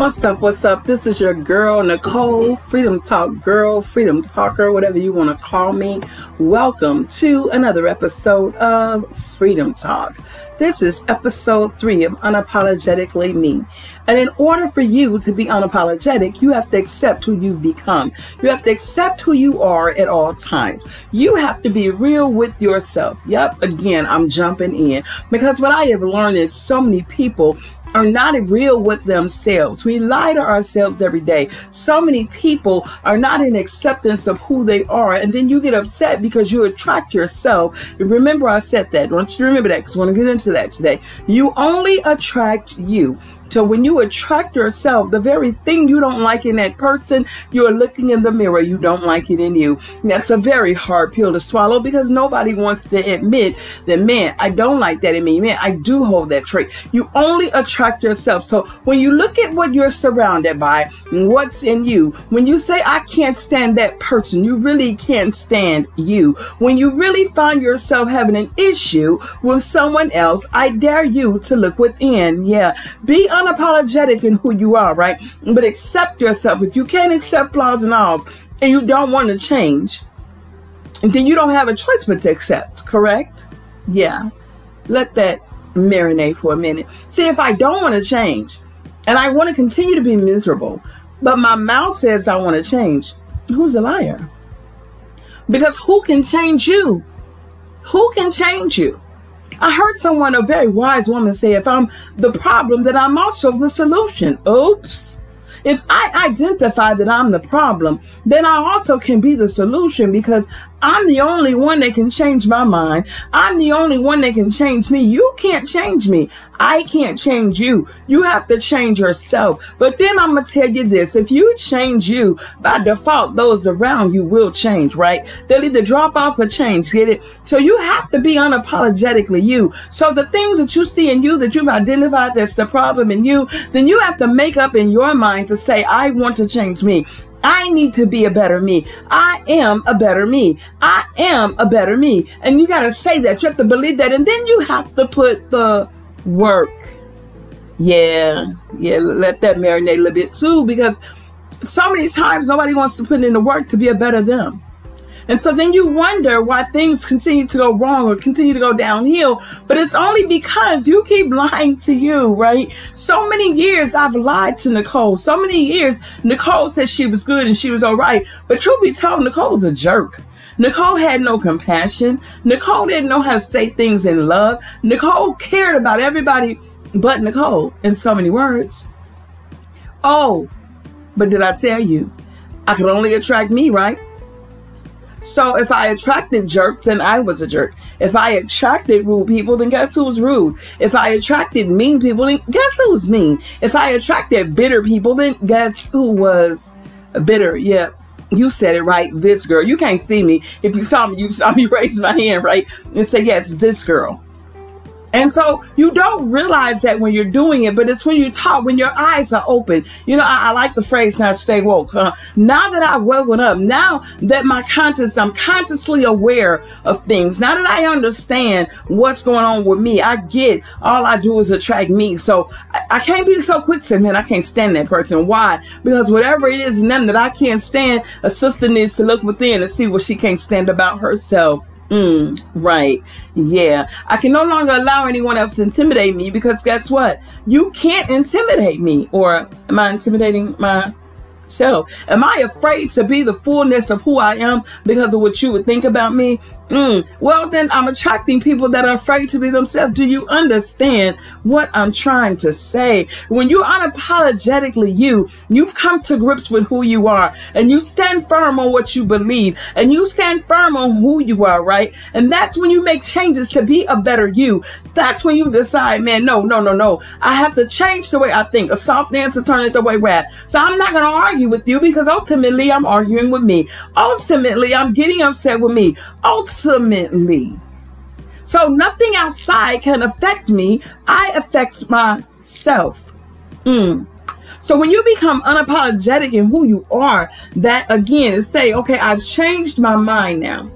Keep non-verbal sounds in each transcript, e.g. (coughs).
What's up? What's up? This is your girl, Nicole, Freedom Talk Girl, Freedom Talker, whatever you want to call me. Welcome to another episode of Freedom Talk. This is episode three of Unapologetically Me. And in order for you to be unapologetic, you have to accept who you've become. You have to accept who you are at all times. You have to be real with yourself. Yep, again, I'm jumping in because what I have learned is so many people are not real with themselves. We lie to ourselves every day. So many people are not in acceptance of who they are, and then you get upset because you attract yourself. Remember, I said that. I want you to remember that because I want to get into that today. You only attract you. So when you attract yourself, the very thing you don't like in that person, you're looking in the mirror, you don't like it in you. That's a very hard pill to swallow because nobody wants to admit that, man, I don't like that in me. Man, I do hold that trait. You only attract yourself. So when you look at what you're surrounded by, what's in you, when you say, I can't stand that person, you really can't stand you. When you really find yourself having an issue with someone else, I dare you to look within. Yeah. Be unapologetic in who you are, right? But accept yourself. If you can't accept flaws and alls and you don't want to change, then you don't have a choice but to accept, correct? Yeah. Let that marinate for a minute. See, if I don't want to change and I want to continue to be miserable, but my mouth says I want to change, who's a liar? Because who can change you? Who can change you? I heard someone, a very wise woman, say, if I'm the problem, then I'm also the solution. Oops. If I identify that I'm the problem, then I also can be the solution because I'm the only one that can change my mind. I'm the only one that can change me. You can't change me. I can't change you. You have to change yourself. But then I'm going to tell you this. If you change you, by default, those around you will change, right? They'll either drop off or change. Get it? So you have to be unapologetically you. So the things that you see in you that you've identified that's the problem in you, then you have to make up in your mind to say, I want to change me. I need to be a better me. I am a better me. I am a better me. And you got to say that. You have to believe that. And then you have to put the work. Yeah. Yeah. Let that marinate a little bit too, because so many times nobody wants to put in the work to be a better them. And so then you wonder why things continue to go wrong or continue to go downhill. But it's only because you keep lying to you, right? So many years I've lied to Nicole. So many years Nicole said she was good and she was all right. But truth be told, Nicole was a jerk. Nicole had no compassion. Nicole didn't know how to say things in love. Nicole cared about everybody but Nicole in so many words. Oh, but did I tell you? I could only attract me, right? So if I attracted jerks, then I was a jerk. If I attracted rude people, then guess who was rude? If I attracted mean people, then guess who was mean? If I attracted bitter people, then guess who was bitter? Yeah. You said it right, this girl. You can't see me. If you saw me, you saw me (laughs) raise my hand, right? And say, yes, this girl. And so you don't realize that when you're doing it, but it's when you talk, when your eyes are open. You know, I, I like the phrase now stay woke. Uh, now that I've woken up, now that my conscious, I'm consciously aware of things. Now that I understand what's going on with me, I get all I do is attract me. So I, I can't be so quick saying, man, I can't stand that person. Why? Because whatever it is in them that I can't stand, a sister needs to look within and see what she can't stand about herself. Mm, right. Yeah. I can no longer allow anyone else to intimidate me because guess what? You can't intimidate me. Or am I intimidating myself? Am I afraid to be the fullness of who I am because of what you would think about me? Mm, well, then I'm attracting people that are afraid to be themselves. Do you understand what I'm trying to say? When you're unapologetically you, you've come to grips with who you are and you stand firm on what you believe and you stand firm on who you are, right? And that's when you make changes to be a better you. That's when you decide, man, no, no, no, no. I have to change the way I think. A soft answer turn it the way rap. So I'm not going to argue with you because ultimately I'm arguing with me. Ultimately, I'm getting upset with me. Ultimately, ultimately. So nothing outside can affect me. I affect myself. Mm. So when you become unapologetic in who you are, that again is say, okay, I've changed my mind now.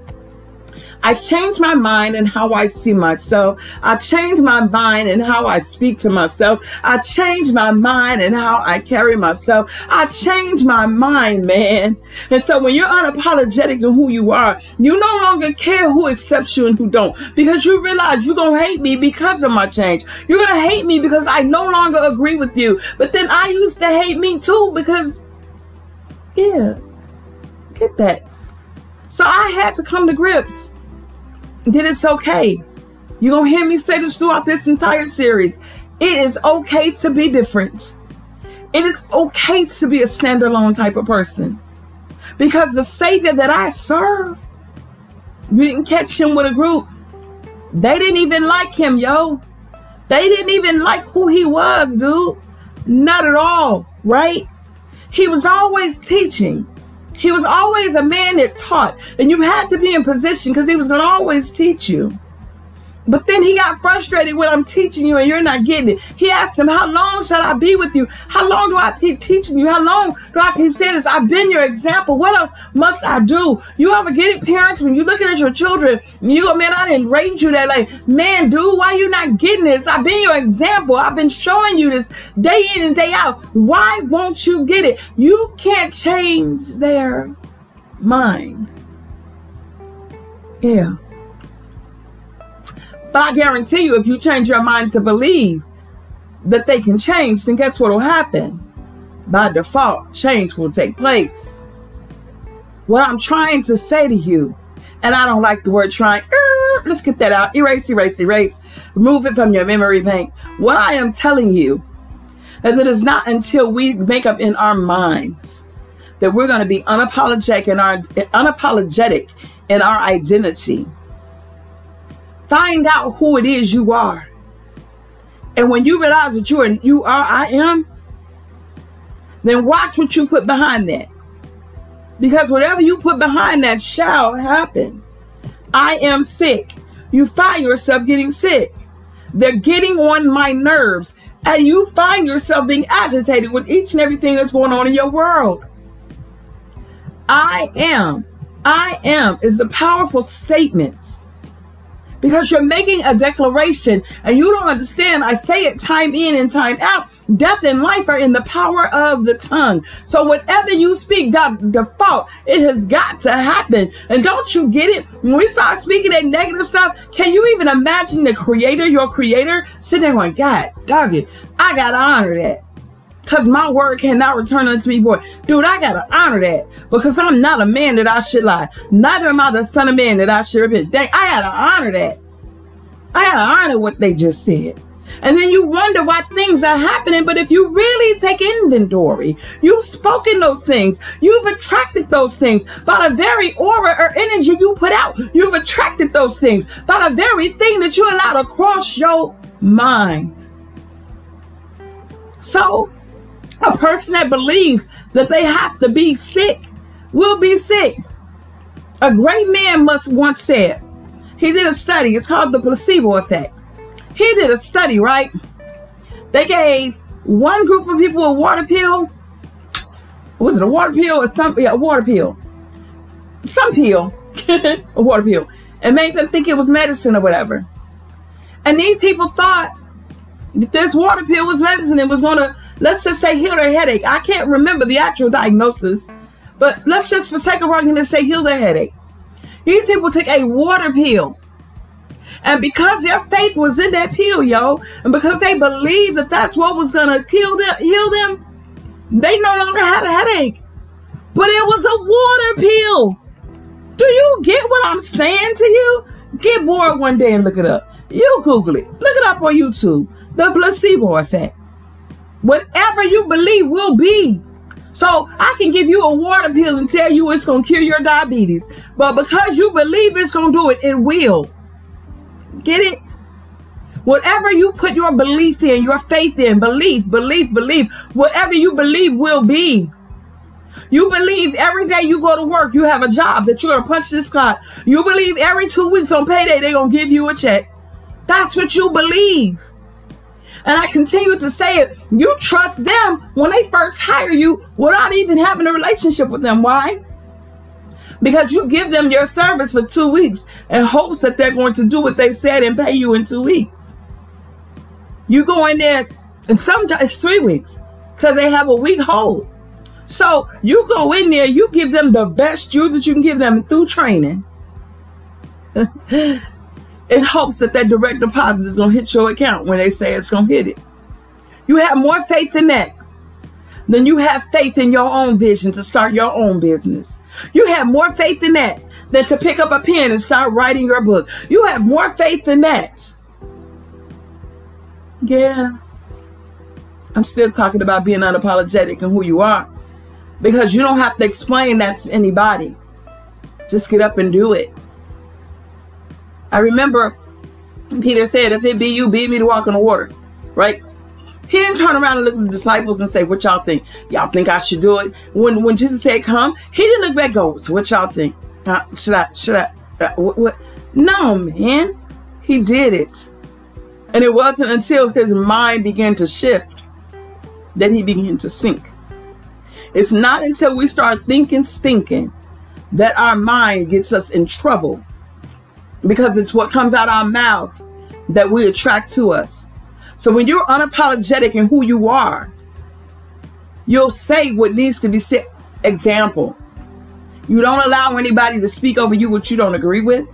I change my mind and how I see myself. I change my mind and how I speak to myself. I change my mind and how I carry myself. I change my mind, man. And so when you're unapologetic in who you are, you no longer care who accepts you and who don't because you realize you're going to hate me because of my change. You're going to hate me because I no longer agree with you. But then I used to hate me too because, yeah, get that. So I had to come to grips that it's okay. You're going to hear me say this throughout this entire series. It is okay to be different. It is okay to be a standalone type of person. Because the Savior that I serve, you didn't catch him with a group. They didn't even like him, yo. They didn't even like who he was, dude. Not at all, right? He was always teaching. He was always a man that taught, and you had to be in position because he was going to always teach you. But then he got frustrated when I'm teaching you and you're not getting it. He asked him, How long shall I be with you? How long do I keep teaching you? How long do I keep saying this? I've been your example. What else must I do? You ever get it, parents, when you're looking at your children you go, Man, I didn't raise you that like, man, dude, why you not getting this? I've been your example. I've been showing you this day in and day out. Why won't you get it? You can't change their mind. Yeah. But I guarantee you, if you change your mind to believe that they can change, then guess what will happen? By default, change will take place. What I'm trying to say to you, and I don't like the word trying, er, let's get that out. Erase, erase, erase. Remove it from your memory bank. What I am telling you is it is not until we make up in our minds that we're going to be unapologetic in our unapologetic in our identity Find out who it is you are. And when you realize that you are you are I am, then watch what you put behind that. Because whatever you put behind that shall happen. I am sick. You find yourself getting sick. They're getting on my nerves. And you find yourself being agitated with each and everything that's going on in your world. I am. I am is a powerful statement because you're making a declaration and you don't understand. I say it time in and time out. Death and life are in the power of the tongue. So whatever you speak, default, it has got to happen. And don't you get it? When we start speaking that negative stuff, can you even imagine the creator, your creator, sitting there going, God, dog it, I gotta honor that. Because my word cannot return unto me void. Dude, I gotta honor that. Because I'm not a man that I should lie. Neither am I the son of man that I should repent. Dang, I gotta honor that. I gotta honor what they just said. And then you wonder why things are happening. But if you really take inventory, you've spoken those things, you've attracted those things by the very aura or energy you put out. You've attracted those things by the very thing that you allowed to cross your mind. So a person that believes that they have to be sick will be sick. A great man must once said, he did a study, it's called the placebo effect. He did a study, right? They gave one group of people a water pill. Was it a water pill or some yeah, a water pill? Some pill, (laughs) a water pill, and made them think it was medicine or whatever. And these people thought this water pill was medicine and was to, let's just say, heal their headache. I can't remember the actual diagnosis, but let's just, for sake of argument, say heal their headache. These people took a water pill. And because their faith was in that pill, yo, and because they believed that that's what was going to heal them, heal them, they no longer had a headache. But it was a water pill. Do you get what I'm saying to you? Get bored one day and look it up. You Google it. Look it up on YouTube the placebo effect. Whatever you believe will be. So I can give you a water pill and tell you it's going to cure your diabetes. But because you believe it's going to do it, it will. Get it? Whatever you put your belief in, your faith in, belief, belief, belief, whatever you believe will be. You believe every day you go to work, you have a job that you're going to punch this clock. You believe every two weeks on payday, they're going to give you a check. That's what you believe. And I continue to say it. You trust them when they first hire you without even having a relationship with them. Why? because you give them your service for two weeks in hopes that they're going to do what they said and pay you in two weeks. You go in there, and sometimes three weeks because they have a week hold. So you go in there, you give them the best you that you can give them through training. (laughs) in hopes that that direct deposit is going to hit your account when they say it's going to hit it. You have more faith in that than you have faith in your own vision to start your own business. You have more faith in that than to pick up a pen and start writing your book. You have more faith in that. Yeah. I'm still talking about being unapologetic and who you are because you don't have to explain that to anybody. Just get up and do it. I remember Peter said, If it be you, beat me to walk on the water, right? He didn't turn around and look at the disciples and say, What y'all think? Y'all think I should do it? When when Jesus said, Come, he didn't look back go, So what y'all think? Uh, should I, should I, uh, what, what? No, man. He did it. And it wasn't until his mind began to shift that he began to sink. It's not until we start thinking stinking that our mind gets us in trouble because it's what comes out our mouth that we attract to us. So when you're unapologetic in who you are, you'll say what needs to be said. Example, you don't allow anybody to speak over you what you don't agree with,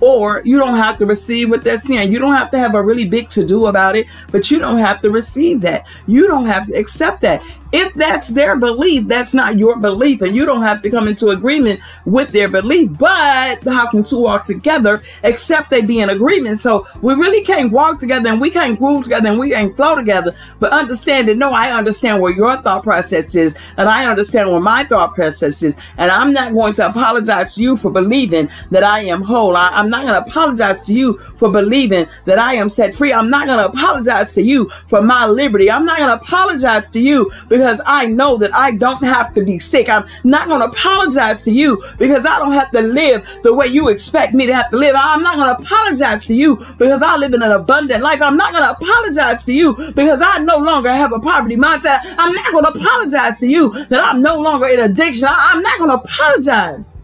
or you don't have to receive what they're saying. You don't have to have a really big to do about it, but you don't have to receive that. You don't have to accept that. If that's their belief, that's not your belief, and you don't have to come into agreement with their belief. But how can two walk together except they be in agreement? So we really can't walk together and we can't groove together and we can't flow together. But understand that no, I understand where your thought process is, and I understand where my thought process is, and I'm not going to apologize to you for believing that I am whole. I, I'm not going to apologize to you for believing that I am set free. I'm not going to apologize to you for my liberty. I'm not going to apologize to you because because I know that I don't have to be sick. I'm not going to apologize to you because I don't have to live the way you expect me to have to live. I'm not going to apologize to you because I live in an abundant life. I'm not going to apologize to you because I no longer have a poverty mindset. I'm not going to apologize to you that I'm no longer in addiction. I, I'm not going to apologize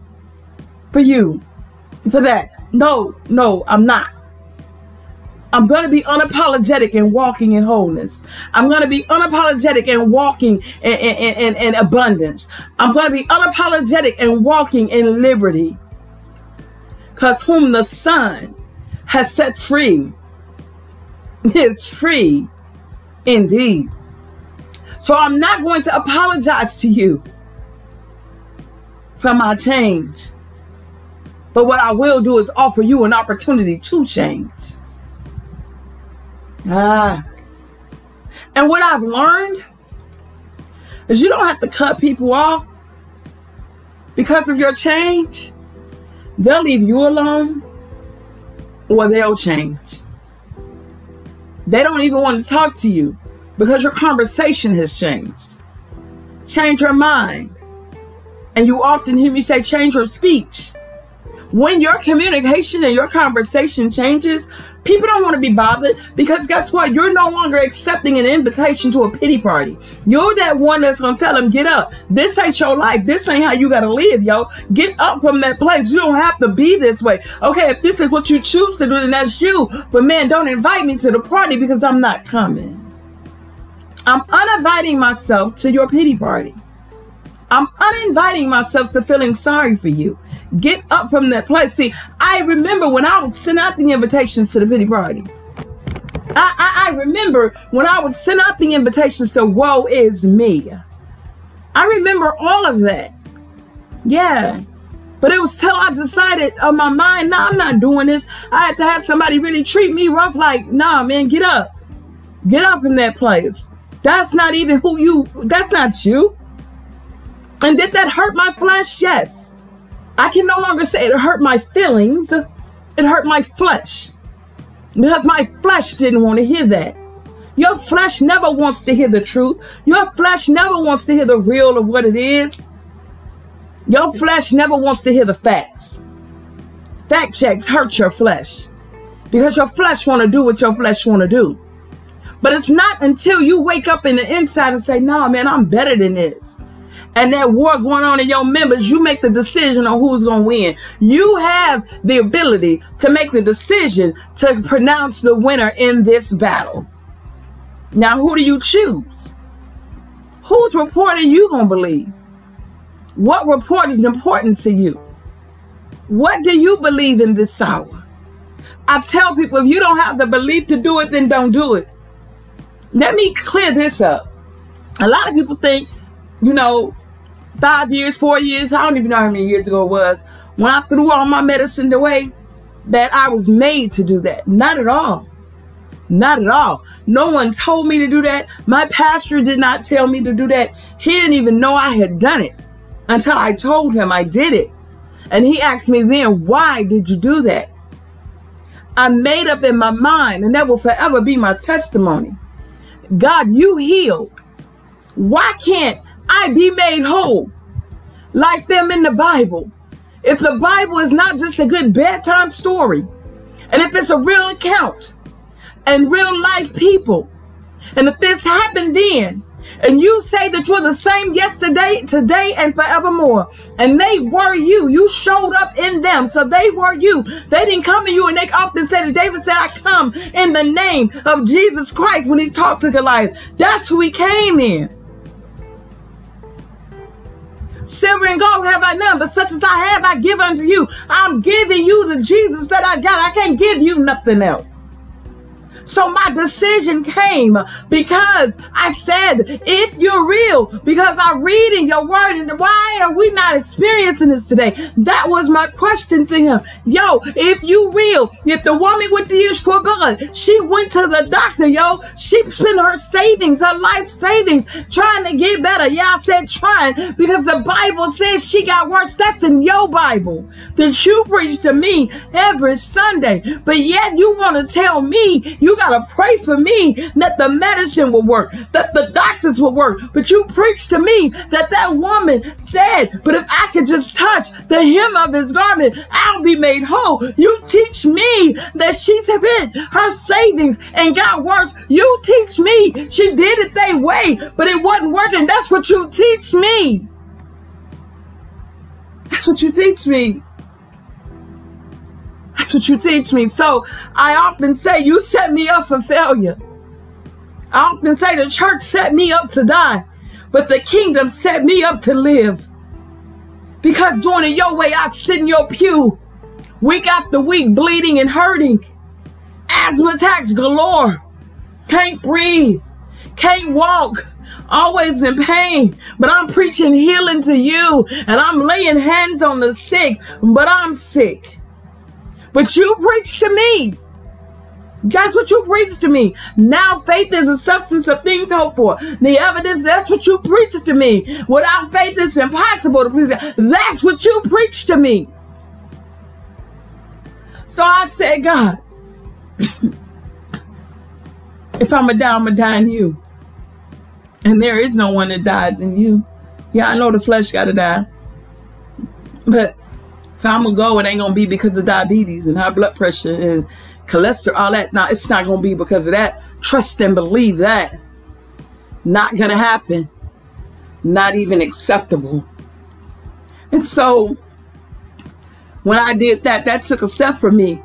for you for that. No, no, I'm not. I'm going to be unapologetic in walking in wholeness. I'm going to be unapologetic in walking in, in, in, in abundance. I'm going to be unapologetic in walking in liberty. Because whom the Son has set free is free indeed. So I'm not going to apologize to you for my change. But what I will do is offer you an opportunity to change. Ah. And what I've learned is you don't have to cut people off because of your change. They'll leave you alone or they'll change. They don't even want to talk to you because your conversation has changed. Change your mind. And you often hear me say, change your speech. When your communication and your conversation changes, people don't want to be bothered because guess what? You're no longer accepting an invitation to a pity party. You're that one that's going to tell them, get up. This ain't your life. This ain't how you got to live, yo. Get up from that place. You don't have to be this way. Okay, if this is what you choose to do, then that's you. But man, don't invite me to the party because I'm not coming. I'm uninviting myself to your pity party. I'm uninviting myself to feeling sorry for you. Get up from that place. See, I remember when I would send out the invitations to the pity party. I, I, I remember when I would send out the invitations to Woe is Me. I remember all of that. Yeah. But it was till I decided on my mind, nah, I'm not doing this. I had to have somebody really treat me rough, like, nah, man, get up. Get up from that place. That's not even who you, that's not you. And did that hurt my flesh? Yes. I can no longer say it hurt my feelings, it hurt my flesh. Because my flesh didn't want to hear that. Your flesh never wants to hear the truth. Your flesh never wants to hear the real of what it is. Your flesh never wants to hear the facts. Fact checks hurt your flesh because your flesh want to do what your flesh want to do. But it's not until you wake up in the inside and say, "No, nah, man, I'm better than this." And that war going on in your members, you make the decision on who's going to win. You have the ability to make the decision to pronounce the winner in this battle. Now, who do you choose? Whose report are you going to believe? What report is important to you? What do you believe in this hour? I tell people if you don't have the belief to do it, then don't do it. Let me clear this up. A lot of people think, you know, five years, four years, I don't even know how many years ago it was, when I threw all my medicine away, that I was made to do that. Not at all. Not at all. No one told me to do that. My pastor did not tell me to do that. He didn't even know I had done it until I told him I did it. And he asked me then, why did you do that? I made up in my mind, and that will forever be my testimony. God, you healed. Why can't I be made whole like them in the Bible. If the Bible is not just a good bedtime story, and if it's a real account and real life people, and if this happened then, and you say that you're the same yesterday, today, and forevermore, and they were you, you showed up in them, so they were you. They didn't come to you, and they often said, David said, I come in the name of Jesus Christ when he talked to Goliath. That's who he came in. Silver and gold have I none, but such as I have, I give unto you. I'm giving you the Jesus that I got. I can't give you nothing else. So my decision came because I said, if you're real, because I'm reading your word, and why are we not experiencing this today? That was my question to him. Yo, if you real, if the woman with the issue of blood, she went to the doctor, yo, she spent her savings, her life savings, trying to get better. Yeah, I said trying because the Bible says she got worse. That's in your Bible that you preach to me every Sunday. But yet you want to tell me you got to pray for me that the medicine will work, that the doctors will work. But you preach to me that that woman said, but if I could just touch the hem of his garment, I'll be made whole. You teach me that she's spent her savings and got worse. You teach me she did it that way, but it wasn't working. That's what you teach me. That's what you teach me. That's what you teach me. So I often say, You set me up for failure. I often say, The church set me up to die, but the kingdom set me up to live. Because doing it your way, I'd sit in your pew week after week, bleeding and hurting. Asthma attacks galore. Can't breathe. Can't walk always in pain, but I'm preaching healing to you and I'm laying hands on the sick, but I'm sick. But you preach to me. That's what you preach to me. Now faith is a substance of things hoped for. The evidence, that's what you preach to me. Without faith, it's impossible to please That's what you preach to me. So I said, God, (coughs) if I'm a die, I'm a die in you. And there is no one that dies in you. Yeah, I know the flesh got to die. But if I'm gonna go, it ain't gonna be because of diabetes and high blood pressure and cholesterol, all that. Now it's not gonna be because of that. Trust and believe that. Not gonna happen. Not even acceptable. And so when I did that, that took a step for me.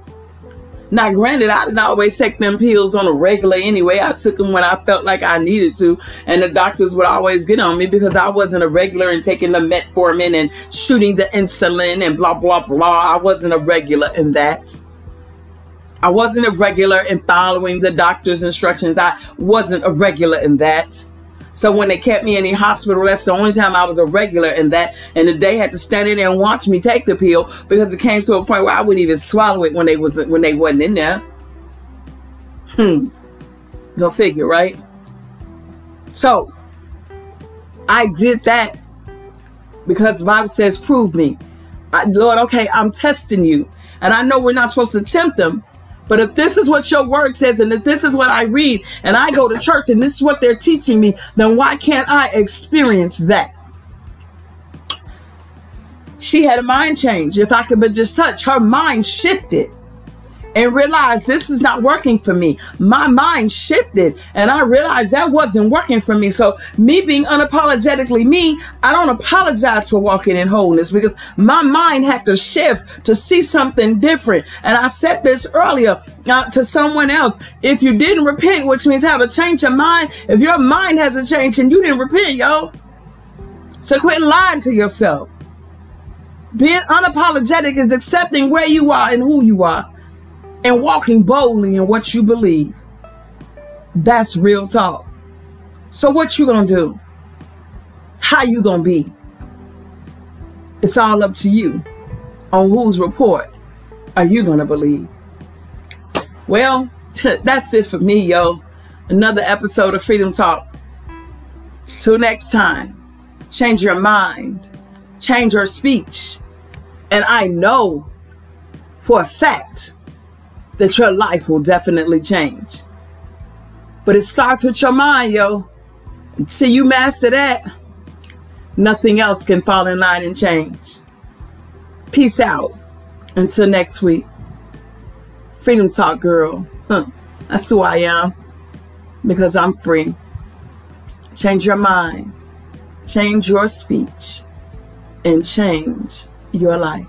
Now, granted, I didn't always take them pills on a regular anyway. I took them when I felt like I needed to. And the doctors would always get on me because I wasn't a regular in taking the metformin and shooting the insulin and blah, blah, blah. I wasn't a regular in that. I wasn't a regular in following the doctor's instructions. I wasn't a regular in that. So when they kept me in the hospital, that's the only time I was a regular in that. And the day had to stand in there and watch me take the pill because it came to a point where I wouldn't even swallow it when they was when they wasn't in there. Hmm. Go figure, right? So I did that because the Bible says, "Prove me." I, Lord, okay, I'm testing you, and I know we're not supposed to tempt them, but if this is what your word says, and if this is what I read, and I go to church, and this is what they're teaching me, then why can't I experience that? She had a mind change. If I could but just touch, her mind shifted. And realized this is not working for me. My mind shifted and I realized that wasn't working for me. So, me being unapologetically me, I don't apologize for walking in wholeness because my mind had to shift to see something different. And I said this earlier uh, to someone else. If you didn't repent, which means have a change of mind, if your mind hasn't changed and you didn't repent, yo, so quit lying to yourself. Being unapologetic is accepting where you are and who you are and walking boldly in what you believe. That's real talk. So what you to do? How you to be? It's all up to you on whose report are you to believe. Well, that's it for me, yo. Another episode of Freedom Talk. Till next time, change your mind, change your speech. And I know for a fact that your life will definitely change. But it starts with your mind, yo. Until you master that, nothing else can fall in line and change. Peace out. Until next week. Freedom Talk Girl. That's who I am. Because I'm free. Change your mind. Change your speech. And change your life.